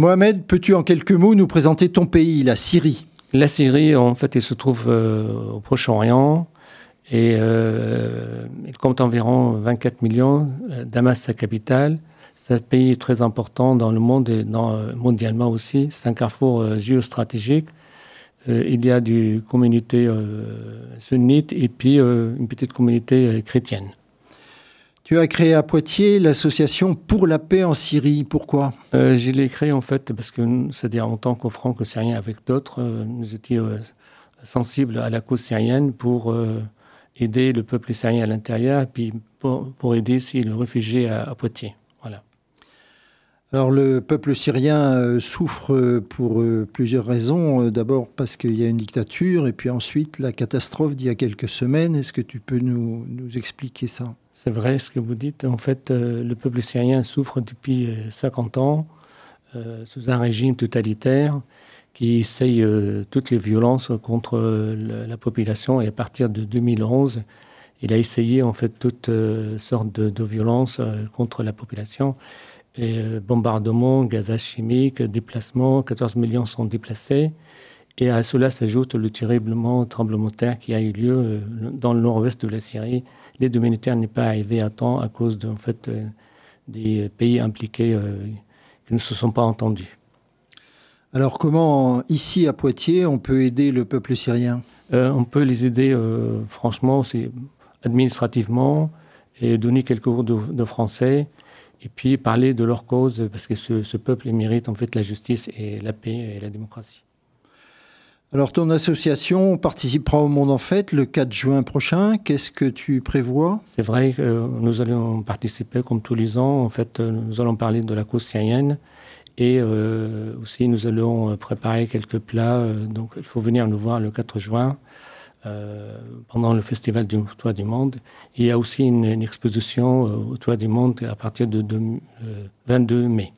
Mohamed, peux-tu en quelques mots nous présenter ton pays, la Syrie? La Syrie, en fait, elle se trouve au Proche-Orient et il compte environ 24 millions. Damas, sa capitale. C'est un pays très important dans le monde et mondialement aussi. C'est un carrefour géostratégique. Euh, il y a des communautés euh, sunnites et puis euh, une petite communauté chrétienne. Tu as créé à Poitiers l'association pour la paix en Syrie. Pourquoi? Je l'ai créée en fait parce que, c'est-à-dire en tant que franco-syrien avec d'autres, nous étions sensibles à la cause syrienne pour aider le peuple syrien à l'intérieur et puis pour, aider aussi le réfugié à Poitiers. Alors le peuple syrien euh, souffre pour euh, plusieurs raisons. Euh, d'abord parce qu'il y a une dictature et puis ensuite la catastrophe d'il y a quelques semaines. Est-ce que tu peux nous, expliquer ça? C'est vrai ce que vous dites. En fait, le peuple syrien souffre depuis 50 ans sous un régime totalitaire qui essaye toutes les violences contre la population et à partir de 2011, il a essayé en fait toutes sortes de, violences contre la population. Et euh, bombardements, gaz chimiques, déplacements, 14 millions sont déplacés. Et à cela s'ajoute le terriblement tremblement de terre qui a eu lieu euh, dans le nord-ouest de la Syrie. L'aide humanitaire n'est pas arrivée à temps à cause de, fait, euh, des pays impliqués qui ne se sont pas entendus. Alors comment, ici à Poitiers, on peut aider le peuple syrien? On peut les aider, franchement, administrativement, et donner quelques cours de français et puis parler de leur cause, parce que ce, peuple mérite en fait la justice et la paix et la démocratie. Alors ton association participera au Monde en Fête le 4 juin prochain. Qu'est-ce que tu prévois? C'est vrai que nous allons participer comme tous les ans. En fait, nous allons parler de la cause syrienne et euh, aussi nous allons préparer quelques plats. Donc il faut venir nous voir le 4 juin. Euh, pendant le festival du Toit du Monde. Il y a aussi une, exposition euh, au Toit du Monde à partir de 22 mai.